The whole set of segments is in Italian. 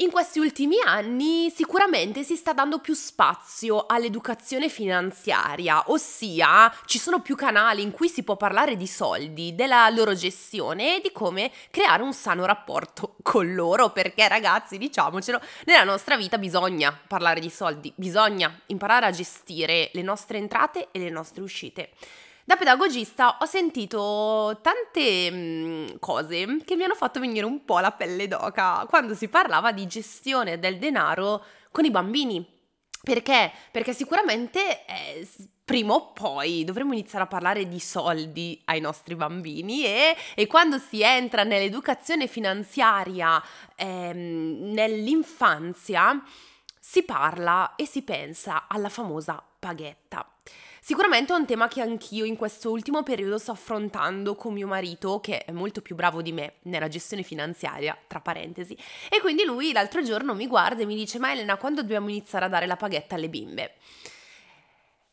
In questi ultimi anni sicuramente si sta dando più spazio all'educazione finanziaria, ossia ci sono più canali in cui si può parlare di soldi, della loro gestione e di come creare un sano rapporto con loro, perché ragazzi, diciamocelo, nella nostra vita bisogna parlare di soldi, bisogna imparare a gestire le nostre entrate e le nostre uscite. Da pedagogista ho sentito tante mm, cose che mi hanno fatto venire un po' la pelle d'oca quando si parlava di gestione del denaro con i bambini. Perché? Perché sicuramente eh, prima o poi dovremmo iniziare a parlare di soldi ai nostri bambini e, e quando si entra nell'educazione finanziaria ehm, nell'infanzia si parla e si pensa alla famosa paghetta. Sicuramente è un tema che anch'io in questo ultimo periodo sto affrontando con mio marito, che è molto più bravo di me nella gestione finanziaria, tra parentesi. E quindi lui l'altro giorno mi guarda e mi dice: Ma Elena, quando dobbiamo iniziare a dare la paghetta alle bimbe?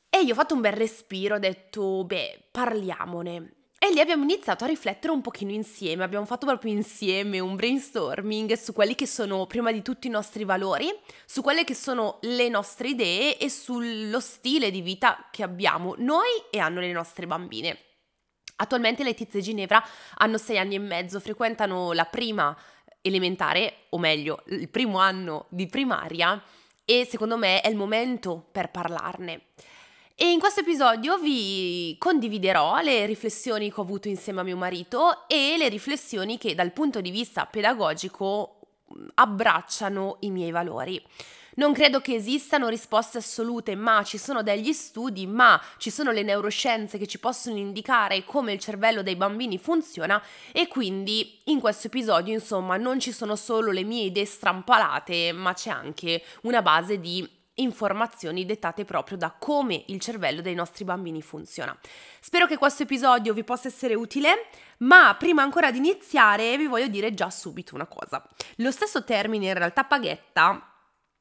E io ho fatto un bel respiro, ho detto: Beh, parliamone. E lì abbiamo iniziato a riflettere un pochino insieme, abbiamo fatto proprio insieme un brainstorming su quelli che sono prima di tutto i nostri valori, su quelle che sono le nostre idee e sullo stile di vita che abbiamo noi e hanno le nostre bambine. Attualmente Letizia e Ginevra hanno sei anni e mezzo, frequentano la prima elementare, o meglio, il primo anno di primaria e secondo me è il momento per parlarne. E in questo episodio vi condividerò le riflessioni che ho avuto insieme a mio marito e le riflessioni che dal punto di vista pedagogico abbracciano i miei valori. Non credo che esistano risposte assolute, ma ci sono degli studi, ma ci sono le neuroscienze che ci possono indicare come il cervello dei bambini funziona e quindi in questo episodio, insomma, non ci sono solo le mie idee strampalate, ma c'è anche una base di informazioni dettate proprio da come il cervello dei nostri bambini funziona. Spero che questo episodio vi possa essere utile, ma prima ancora di iniziare vi voglio dire già subito una cosa. Lo stesso termine in realtà paghetta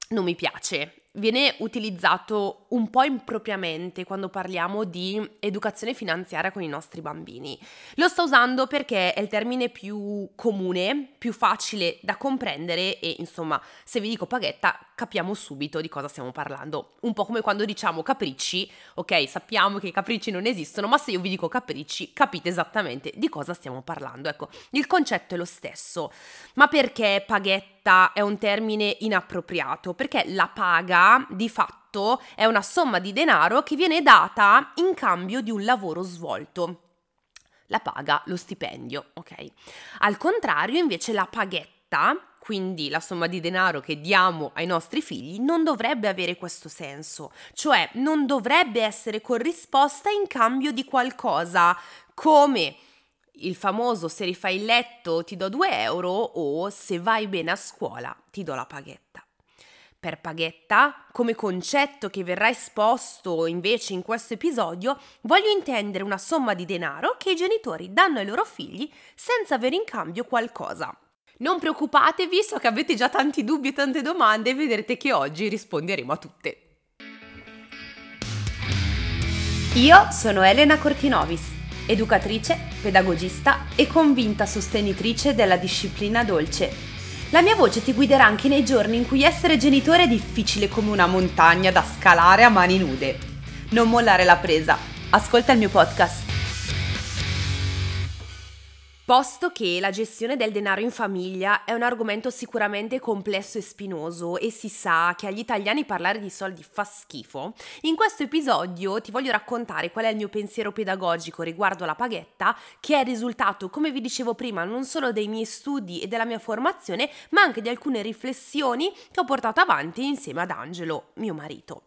non mi piace viene utilizzato un po' impropriamente quando parliamo di educazione finanziaria con i nostri bambini. Lo sto usando perché è il termine più comune, più facile da comprendere e insomma, se vi dico paghetta, capiamo subito di cosa stiamo parlando. Un po' come quando diciamo capricci, ok, sappiamo che i capricci non esistono, ma se io vi dico capricci, capite esattamente di cosa stiamo parlando. Ecco, il concetto è lo stesso. Ma perché paghetta? è un termine inappropriato? Perché la paga di fatto è una somma di denaro che viene data in cambio di un lavoro svolto. La paga, lo stipendio, ok? Al contrario, invece, la paghetta, quindi la somma di denaro che diamo ai nostri figli, non dovrebbe avere questo senso, cioè non dovrebbe essere corrisposta in cambio di qualcosa come il famoso se rifai il letto ti do 2 euro o se vai bene a scuola ti do la paghetta. Per paghetta, come concetto che verrà esposto invece in questo episodio, voglio intendere una somma di denaro che i genitori danno ai loro figli senza avere in cambio qualcosa. Non preoccupatevi, so che avete già tanti dubbi e tante domande e vedrete che oggi risponderemo a tutte. Io sono Elena Cortinovis, educatrice, pedagogista e convinta sostenitrice della disciplina dolce la mia voce ti guiderà anche nei giorni in cui essere genitore è difficile come una montagna da scalare a mani nude. Non mollare la presa. Ascolta il mio podcast. Posto che la gestione del denaro in famiglia è un argomento sicuramente complesso e spinoso e si sa che agli italiani parlare di soldi fa schifo, in questo episodio ti voglio raccontare qual è il mio pensiero pedagogico riguardo alla paghetta, che è il risultato, come vi dicevo prima, non solo dei miei studi e della mia formazione, ma anche di alcune riflessioni che ho portato avanti insieme ad Angelo, mio marito.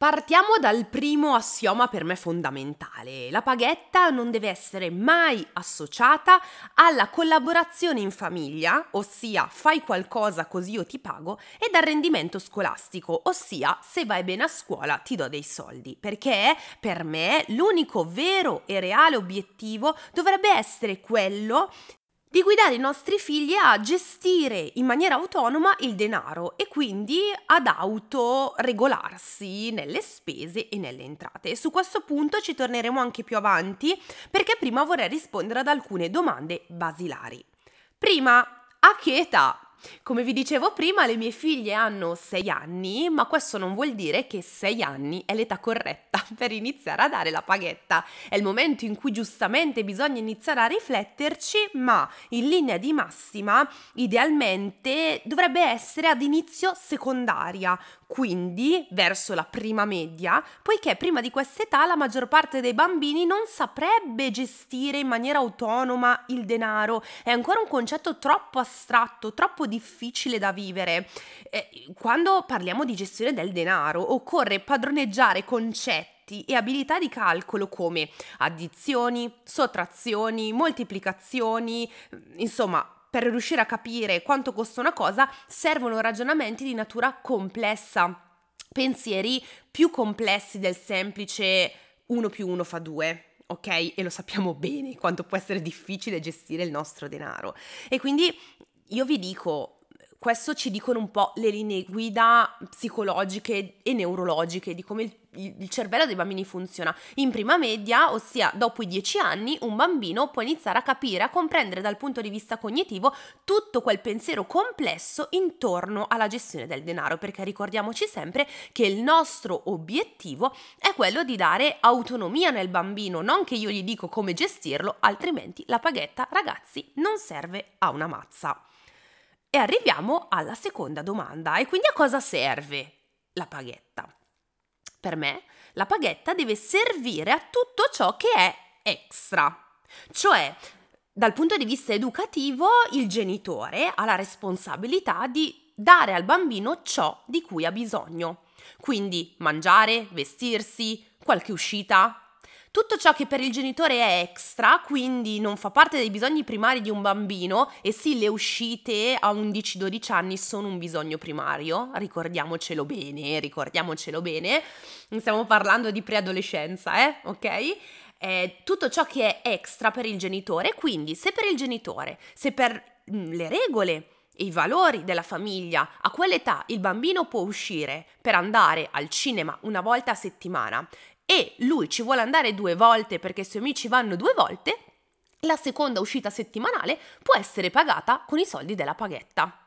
Partiamo dal primo assioma per me fondamentale. La paghetta non deve essere mai associata alla collaborazione in famiglia, ossia fai qualcosa così io ti pago, e dal rendimento scolastico, ossia se vai bene a scuola ti do dei soldi, perché per me l'unico vero e reale obiettivo dovrebbe essere quello di guidare i nostri figli a gestire in maniera autonoma il denaro e quindi ad autoregolarsi nelle spese e nelle entrate. Su questo punto ci torneremo anche più avanti perché prima vorrei rispondere ad alcune domande basilari. Prima, a che età come vi dicevo prima, le mie figlie hanno 6 anni, ma questo non vuol dire che 6 anni è l'età corretta per iniziare a dare la paghetta. È il momento in cui giustamente bisogna iniziare a rifletterci, ma in linea di massima, idealmente dovrebbe essere ad inizio secondaria, quindi verso la prima media, poiché prima di questa età la maggior parte dei bambini non saprebbe gestire in maniera autonoma il denaro, è ancora un concetto troppo astratto, troppo difficile da vivere. Eh, quando parliamo di gestione del denaro occorre padroneggiare concetti e abilità di calcolo come addizioni, sottrazioni, moltiplicazioni, insomma per riuscire a capire quanto costa una cosa servono ragionamenti di natura complessa, pensieri più complessi del semplice 1 più 1 fa 2 ok? E lo sappiamo bene quanto può essere difficile gestire il nostro denaro. E quindi io vi dico, questo ci dicono un po' le linee guida psicologiche e neurologiche di come il, il, cervello dei bambini funziona. In prima media, ossia dopo i 10 anni, un bambino può iniziare a capire, a comprendere dal punto di vista cognitivo tutto quel pensiero complesso intorno alla gestione del denaro, perché ricordiamoci sempre che il nostro obiettivo è quello di dare autonomia nel bambino, non che io gli dico come gestirlo, altrimenti la paghetta, ragazzi, non serve a una mazza. E arriviamo alla seconda domanda. E quindi a cosa serve la paghetta? Per me la paghetta deve servire a tutto ciò che è extra. Cioè, dal punto di vista educativo, il genitore ha la responsabilità di dare al bambino ciò di cui ha bisogno. Quindi mangiare, vestirsi, qualche uscita, tutto ciò che per il genitore è extra, quindi non fa parte dei bisogni primari di un bambino, e sì, le uscite a 11-12 anni sono un bisogno primario, ricordiamocelo bene, ricordiamocelo bene, stiamo parlando di preadolescenza, eh, ok? È tutto ciò che è extra per il genitore, quindi se per il genitore, se per mm, le regole e i valori della famiglia, a quell'età il bambino può uscire per andare al cinema una volta a settimana e lui ci vuole andare due volte perché i suoi amici vanno due volte, la seconda uscita settimanale può essere pagata con i soldi della paghetta.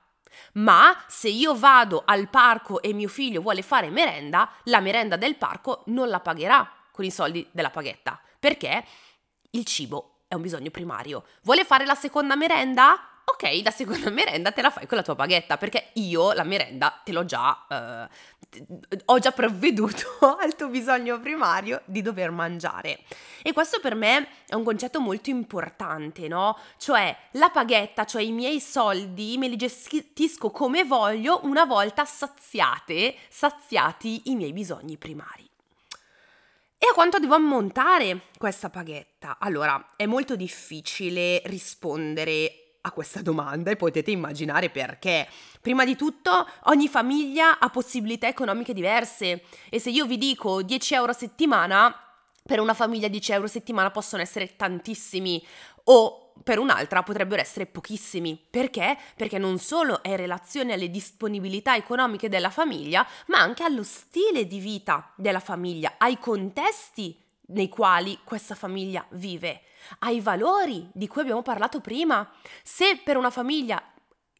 Ma se io vado al parco e mio figlio vuole fare merenda, la merenda del parco non la pagherà con i soldi della paghetta, perché il cibo è un bisogno primario. Vuole fare la seconda merenda? ok, la seconda merenda te la fai con la tua baghetta, perché io la merenda te l'ho già, eh, ho già provveduto al tuo bisogno primario di dover mangiare. E questo per me è un concetto molto importante, no? Cioè la paghetta, cioè i miei soldi, me li gestisco come voglio una volta saziate, saziati i miei bisogni primari. E a quanto devo ammontare questa paghetta? Allora, è molto difficile rispondere a questa domanda e potete immaginare perché. Prima di tutto, ogni famiglia ha possibilità economiche diverse e se io vi dico 10 euro a settimana, per una famiglia 10 euro a settimana possono essere tantissimi o per un'altra potrebbero essere pochissimi. Perché? Perché non solo è in relazione alle disponibilità economiche della famiglia, ma anche allo stile di vita della famiglia, ai contesti nei quali questa famiglia vive, ai valori di cui abbiamo parlato prima. Se per una famiglia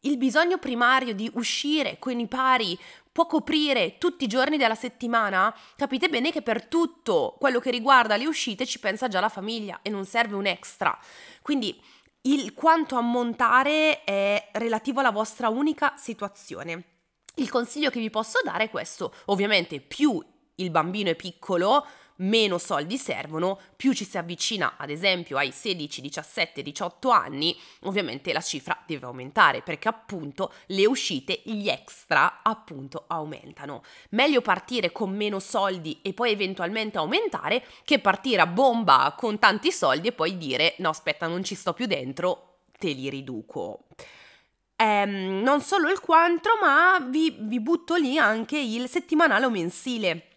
il bisogno primario di uscire con i pari può coprire tutti i giorni della settimana, capite bene che per tutto quello che riguarda le uscite ci pensa già la famiglia e non serve un extra. Quindi il quanto ammontare è relativo alla vostra unica situazione. Il consiglio che vi posso dare è questo, ovviamente più il bambino è piccolo, meno soldi servono, più ci si avvicina ad esempio ai 16, 17, 18 anni, ovviamente la cifra deve aumentare perché appunto le uscite, gli extra appunto aumentano. Meglio partire con meno soldi e poi eventualmente aumentare che partire a bomba con tanti soldi e poi dire no aspetta non ci sto più dentro, te li riduco. Ehm, non solo il quanto, ma vi, vi butto lì anche il settimanale o mensile.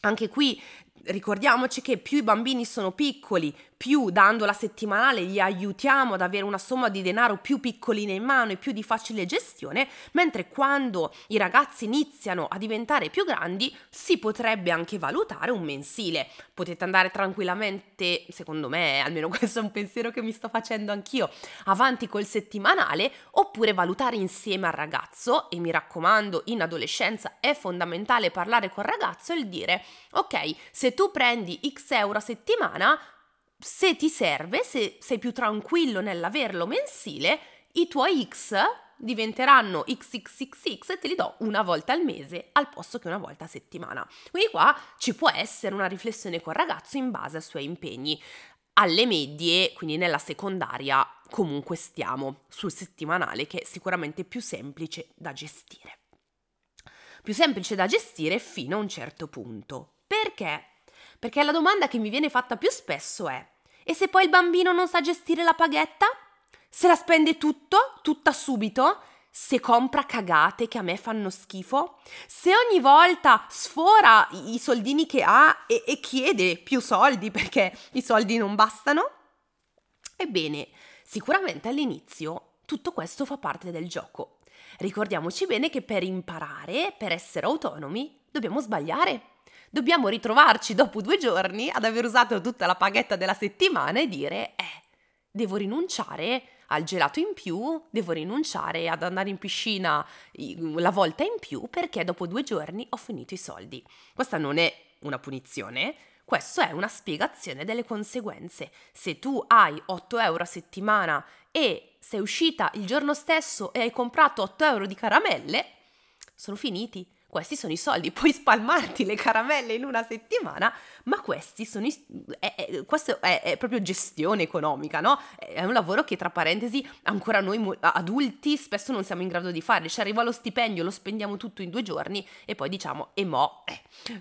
Anche qui ricordiamoci che più i bambini sono piccoli, più dando la settimanale gli aiutiamo ad avere una somma di denaro più piccolina in mano e più di facile gestione, mentre quando i ragazzi iniziano a diventare più grandi si potrebbe anche valutare un mensile. Potete andare tranquillamente, secondo me, almeno questo è un pensiero che mi sto facendo anch'io, avanti col settimanale oppure valutare insieme al ragazzo e mi raccomando in adolescenza è fondamentale parlare col ragazzo e dire ok se tu prendi x euro a settimana se ti serve se sei più tranquillo nell'averlo mensile i tuoi x diventeranno XXXX e te li do una volta al mese al posto che una volta a settimana. Quindi qua ci può essere una riflessione col ragazzo in base ai suoi impegni. Alle medie, quindi nella secondaria, comunque stiamo sul settimanale che è sicuramente più semplice da gestire. Più semplice da gestire fino a un certo punto. Perché? Perché la domanda che mi viene fatta più spesso è: e se poi il bambino non sa gestire la paghetta? Se la spende tutto, tutta subito? Se compra cagate che a me fanno schifo? Se ogni volta sfora i soldini che ha e, e chiede più soldi perché i soldi non bastano? Ebbene, sicuramente all'inizio tutto questo fa parte del gioco. Ricordiamoci bene che per imparare, per essere autonomi, dobbiamo sbagliare. Dobbiamo ritrovarci dopo due giorni ad aver usato tutta la paghetta della settimana e dire, eh, devo rinunciare al gelato in più, devo rinunciare ad andare in piscina la volta in più perché dopo due giorni ho finito i soldi. Questa non è una punizione, questa è una spiegazione delle conseguenze. Se tu hai 8 euro a settimana e sei uscita il giorno stesso e hai comprato 8 euro di caramelle, sono finiti questi sono i soldi, puoi spalmarti le caramelle in una settimana, ma questi sono i, è, è, questo è, è, proprio gestione economica, no? È un lavoro che tra parentesi ancora noi adulti spesso non siamo in grado di fare, ci arriva lo stipendio, lo spendiamo tutto in due giorni e poi diciamo, e mo, eh,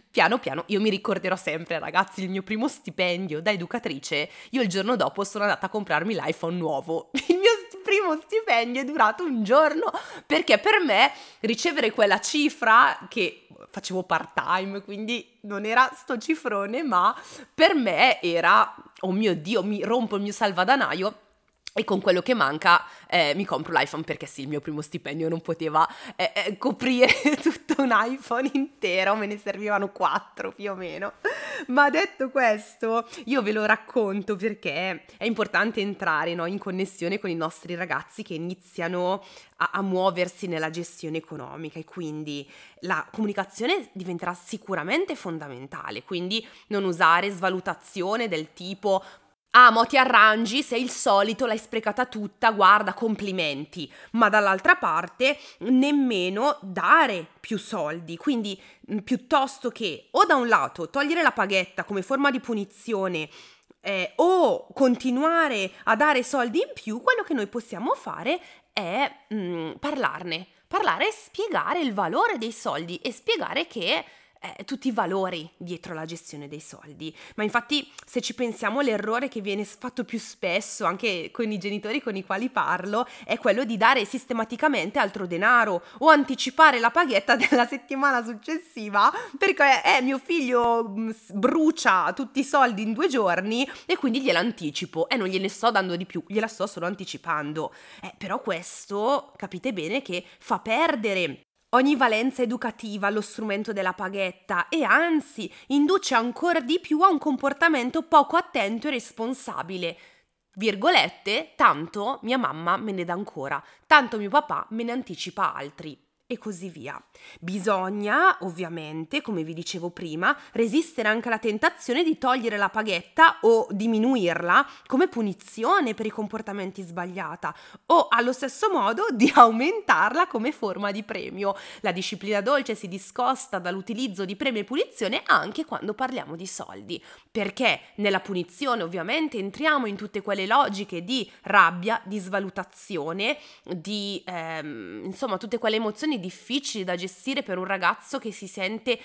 piano piano, io mi ricorderò sempre ragazzi il mio primo stipendio da educatrice, io il giorno dopo sono andata a comprarmi l'iPhone nuovo, il mio primo stipendio è durato un giorno perché per me ricevere quella cifra che facevo part time, quindi non era sto cifrone, ma per me era, oh mio Dio, mi rompo il mio salvadanaio e con quello che manca eh, mi compro l'iPhone perché sì, il mio primo stipendio non poteva eh, eh, coprire tutto un iPhone intero, me ne servivano quattro più o meno. Ma detto questo, io ve lo racconto perché è importante entrare no, in connessione con i nostri ragazzi che iniziano a, a muoversi nella gestione economica e quindi la comunicazione diventerà sicuramente fondamentale, quindi non usare svalutazione del tipo Ah, mo ti arrangi, sei il solito, l'hai sprecata tutta, guarda, complimenti. Ma dall'altra parte nemmeno dare più soldi. Quindi mm, piuttosto che o da un lato togliere la paghetta come forma di punizione eh, o continuare a dare soldi in più, quello che noi possiamo fare è mm, parlarne. Parlare e spiegare il valore dei soldi e spiegare che eh, tutti i valori dietro la gestione dei soldi. Ma infatti, se ci pensiamo, l'errore che viene fatto più spesso, anche con i genitori con i quali parlo, è quello di dare sistematicamente altro denaro o anticipare la paghetta della settimana successiva perché eh, mio figlio mm, brucia tutti i soldi in due giorni e quindi gliela anticipo e non gliene sto dando di più, gliela sto solo anticipando. Eh, però questo capite bene che fa perdere ogni valenza educativa allo strumento della paghetta e anzi induce ancora di più a un comportamento poco attento e responsabile. Virgolette, tanto mia mamma me ne dà ancora, tanto mio papà me ne anticipa altri e così via. Bisogna, ovviamente, come vi dicevo prima, resistere anche alla tentazione di togliere la paghetta o diminuirla come punizione per i comportamenti sbagliati o allo stesso modo di aumentarla come forma di premio. La disciplina dolce si discosta dall'utilizzo di premio e punizione anche quando parliamo di soldi, perché nella punizione ovviamente entriamo in tutte quelle logiche di rabbia, di svalutazione, di ehm, insomma tutte quelle emozioni difficili da gestire per un ragazzo che si sente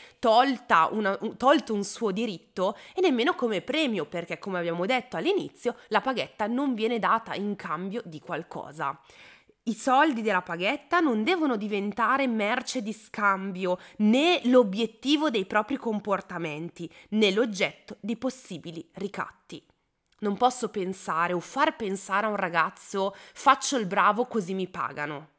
una, tolto un suo diritto e nemmeno come premio perché come abbiamo detto all'inizio la paghetta non viene data in cambio di qualcosa. I soldi della paghetta non devono diventare merce di scambio, né l'obiettivo dei propri comportamenti, né l'oggetto di possibili ricatti. Non posso pensare o far pensare a un ragazzo faccio il bravo così mi pagano.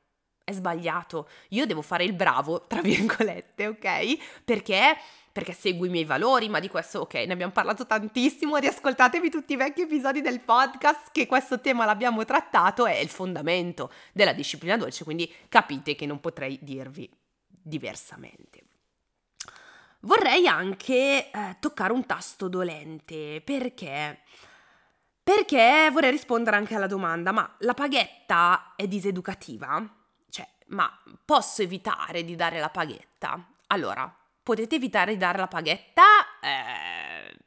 È sbagliato. Io devo fare il bravo, tra virgolette, ok? Perché perché seguo i miei valori, ma di questo ok, ne abbiamo parlato tantissimo, riascoltatevi tutti i vecchi episodi del podcast che questo tema l'abbiamo trattato, è il fondamento della disciplina dolce, quindi capite che non potrei dirvi diversamente. Vorrei anche eh, toccare un tasto dolente, perché? Perché vorrei rispondere anche alla domanda, ma la paghetta è diseducativa? Ma posso evitare di dare la paghetta? Allora, potete evitare di dare la paghetta? Eh,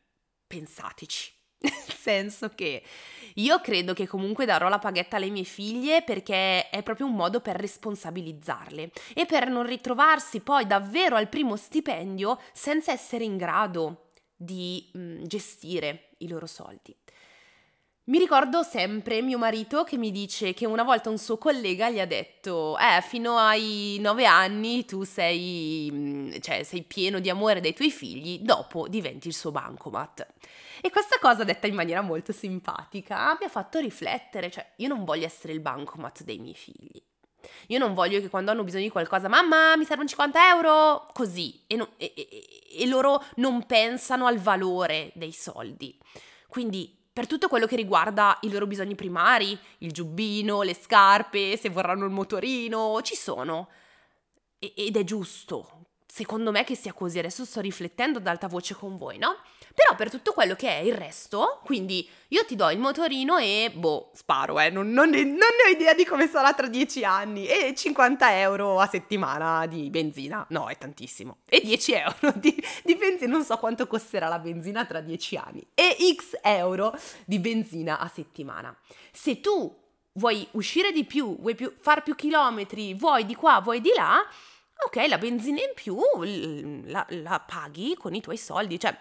pensateci. Nel senso che io credo che comunque darò la paghetta alle mie figlie perché è proprio un modo per responsabilizzarle e per non ritrovarsi poi davvero al primo stipendio senza essere in grado di mh, mm, gestire i loro soldi. Mi ricordo sempre mio marito che mi dice che una volta un suo collega gli ha detto eh, fino ai nove anni tu sei, mm, cioè, sei pieno di amore dei tuoi figli, dopo diventi il suo bancomat. E questa cosa detta in maniera molto simpatica mi ha fatto riflettere, cioè io non voglio essere il bancomat dei miei figli. Io non voglio che quando hanno bisogno di qualcosa, mamma mi servono 50 euro, così, e, non, e, e, e loro non pensano al valore dei soldi. Quindi per tutto quello che riguarda i loro bisogni primari, il giubbino, le scarpe, se vorranno il motorino, ci sono. Ed è giusto, secondo me che sia così, adesso sto riflettendo ad alta voce con voi, no? Però per tutto quello che è il resto, quindi io ti do il motorino e boh, sparo, eh, non, non, non ne ho idea di come sarà tra dieci anni. E 50 euro a settimana di benzina, no, è tantissimo. E 10 euro di, di benzina, non so quanto costerà la benzina tra dieci anni. E x euro di benzina a settimana. Se tu vuoi uscire di più, vuoi più, far più chilometri, vuoi di qua, vuoi di là, ok, la benzina in più la, la paghi con i tuoi soldi, cioè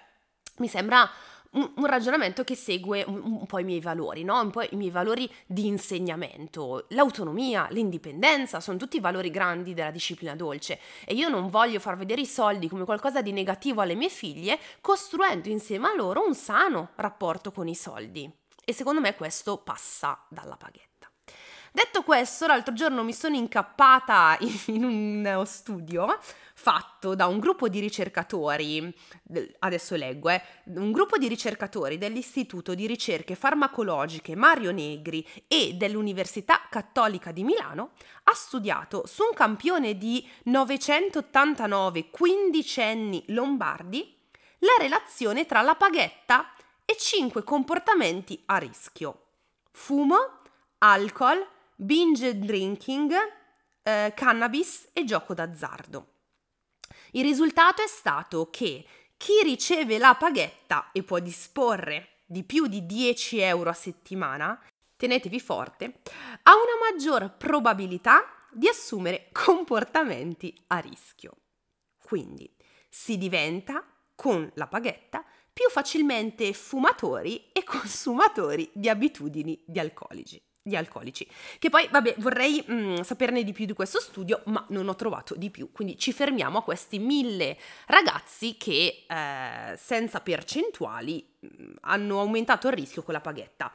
mi sembra un, ragionamento che segue un, un, po' i miei valori, no? Un po' i miei valori di insegnamento. L'autonomia, l'indipendenza sono tutti valori grandi della disciplina dolce e io non voglio far vedere i soldi come qualcosa di negativo alle mie figlie, costruendo insieme a loro un sano rapporto con i soldi. E secondo me questo passa dalla paghetta. Detto questo, l'altro giorno mi sono incappata in uno studio fatto da un gruppo di ricercatori, adesso leggo, eh, un gruppo di ricercatori dell'Istituto di Ricerche Farmacologiche Mario Negri e dell'Università Cattolica di Milano ha studiato su un campione di 989 quindicenni lombardi la relazione tra la paghetta e cinque comportamenti a rischio. Fumo, alcol, binge drinking, eh, cannabis e gioco d'azzardo. Il risultato è stato che chi riceve la paghetta e può disporre di più di 10 euro a settimana, tenetevi forte, ha una maggior probabilità di assumere comportamenti a rischio. Quindi si diventa, con la paghetta, più facilmente fumatori e consumatori di abitudini di alcolici di alcolici. Che poi, vabbè, vorrei mh, mm, saperne di più di questo studio, ma non ho trovato di più. Quindi ci fermiamo a questi mille ragazzi che eh, senza percentuali mh, mm, hanno aumentato il rischio con la paghetta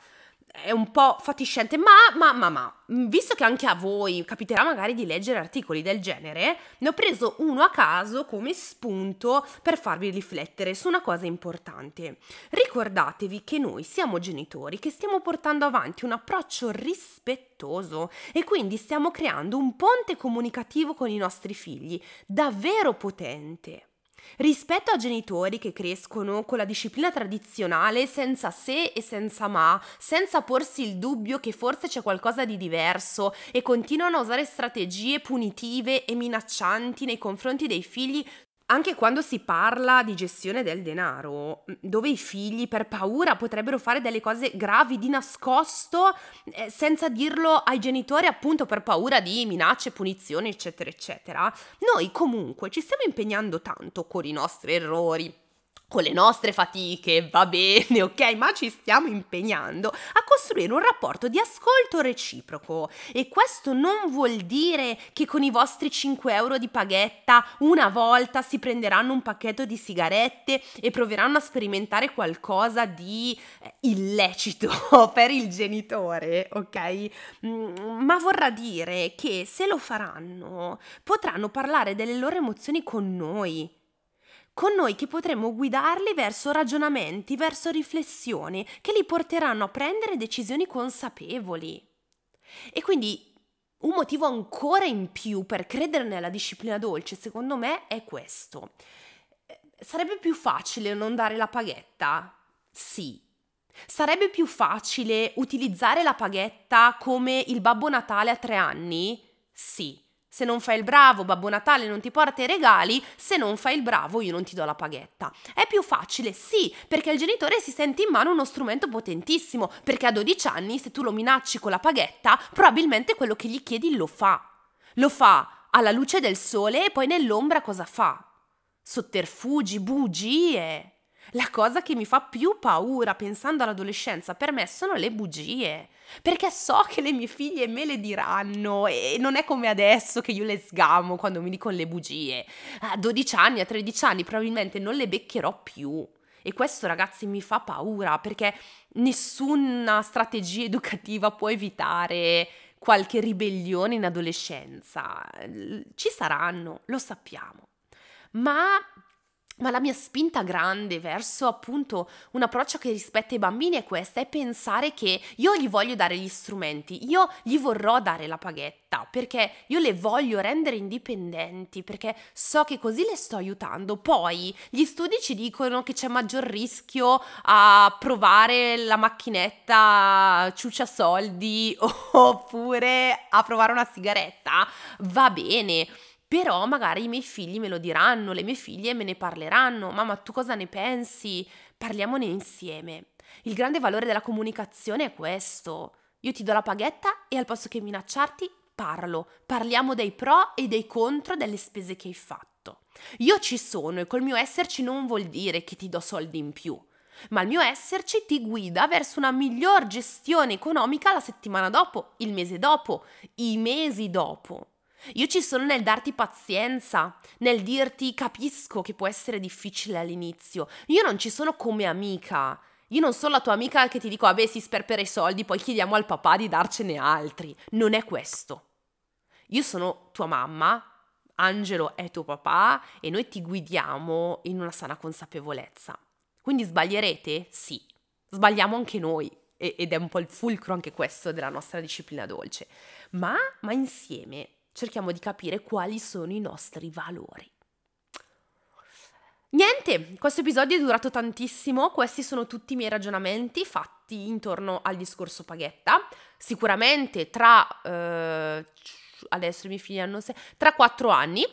è un po' fatiscente, ma, ma, ma, ma, visto che anche a voi capiterà magari di leggere articoli del genere, ne ho preso uno a caso come spunto per farvi riflettere su una cosa importante. Ricordatevi che noi siamo genitori che stiamo portando avanti un approccio rispettoso e quindi stiamo creando un ponte comunicativo con i nostri figli davvero potente. Rispetto a genitori che crescono con la disciplina tradizionale senza se e senza ma, senza porsi il dubbio che forse c'è qualcosa di diverso e continuano a usare strategie punitive e minaccianti nei confronti dei figli anche quando si parla di gestione del denaro, dove i figli per paura potrebbero fare delle cose gravi di nascosto eh, senza dirlo ai genitori appunto per paura di minacce, punizioni eccetera eccetera, noi comunque ci stiamo impegnando tanto con i nostri errori con le nostre fatiche, va bene, ok, ma ci stiamo impegnando a costruire un rapporto di ascolto reciproco. E questo non vuol dire che con i vostri 5 euro di paghetta una volta si prenderanno un pacchetto di sigarette e proveranno a sperimentare qualcosa di eh, illecito per il genitore, ok? Mm, ma vorrà dire che se lo faranno potranno parlare delle loro emozioni con noi con noi che potremo guidarli verso ragionamenti, verso riflessioni che li porteranno a prendere decisioni consapevoli. E quindi un motivo ancora in più per credere nella disciplina dolce, secondo me, è questo. Sarebbe più facile non dare la paghetta? Sì. Sarebbe più facile utilizzare la paghetta come il Babbo Natale a tre anni? Sì. Se non fai il bravo, Babbo Natale non ti porta i regali, se non fai il bravo io non ti do la paghetta. È più facile, sì, perché il genitore si sente in mano uno strumento potentissimo, perché a 12 anni se tu lo minacci con la paghetta, probabilmente quello che gli chiedi lo fa. Lo fa alla luce del sole e poi nell'ombra cosa fa? Sotterfugi, bugie. La cosa che mi fa più paura pensando all'adolescenza per me sono le bugie. Perché so che le mie figlie me le diranno e non è come adesso che io le sgamo quando mi dicono le bugie. A 12 anni, a 13 anni probabilmente non le beccherò più. E questo ragazzi mi fa paura perché nessuna strategia educativa può evitare qualche ribellione in adolescenza. Ci saranno, lo sappiamo. Ma ma la mia spinta grande verso appunto un approccio che rispetta i bambini è questa, è pensare che io gli voglio dare gli strumenti, io gli vorrò dare la paghetta, perché io le voglio rendere indipendenti, perché so che così le sto aiutando. Poi gli studi ci dicono che c'è maggior rischio a provare la macchinetta ciuccia soldi oppure a provare una sigaretta. Va bene però magari i miei figli me lo diranno, le mie figlie me ne parleranno. Mamma, tu cosa ne pensi? Parliamone insieme. Il grande valore della comunicazione è questo. Io ti do la paghetta e al posto che minacciarti parlo. Parliamo dei pro e dei contro delle spese che hai fatto. Io ci sono e col mio esserci non vuol dire che ti do soldi in più ma il mio esserci ti guida verso una miglior gestione economica la settimana dopo, il mese dopo, i mesi dopo. Io ci sono nel darti pazienza, nel dirti capisco che può essere difficile all'inizio. Io non ci sono come amica. Io non sono la tua amica che ti dico, vabbè, si sperpera i soldi, poi chiediamo al papà di darcene altri. Non è questo. Io sono tua mamma, Angelo è tuo papà e noi ti guidiamo in una sana consapevolezza. Quindi sbaglierete? Sì. Sbagliamo anche noi ed è un po' il fulcro anche questo della nostra disciplina dolce. Ma, ma insieme cerchiamo di capire quali sono i nostri valori. Niente, questo episodio è durato tantissimo, questi sono tutti i miei ragionamenti fatti intorno al discorso paghetta. Sicuramente tra, eh, adesso i miei figli hanno sei, tra quattro anni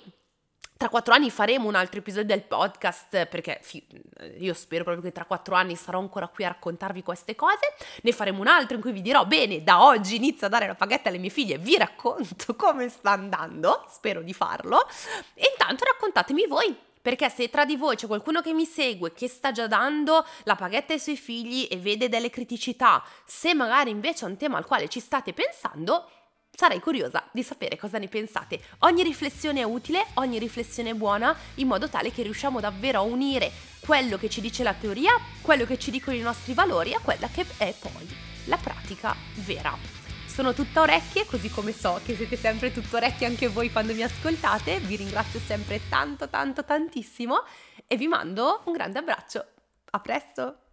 tra quattro anni faremo un altro episodio del podcast perché fi- io spero proprio che tra quattro anni sarò ancora qui a raccontarvi queste cose. Ne faremo un altro in cui vi dirò, bene, da oggi inizio a dare la paghetta alle mie figlie, vi racconto come sta andando, spero di farlo. E intanto raccontatemi voi, perché se tra di voi c'è qualcuno che mi segue, che sta già dando la paghetta ai suoi figli e vede delle criticità, se magari invece è un tema al quale ci state pensando, Sarei curiosa di sapere cosa ne pensate. Ogni riflessione è utile, ogni riflessione è buona, in modo tale che riusciamo davvero a unire quello che ci dice la teoria, quello che ci dicono i nostri valori a quella che è poi la pratica vera. Sono tutta orecchie, così come so che siete sempre tutto orecchie anche voi quando mi ascoltate. Vi ringrazio sempre tanto, tanto, tantissimo e vi mando un grande abbraccio. A presto!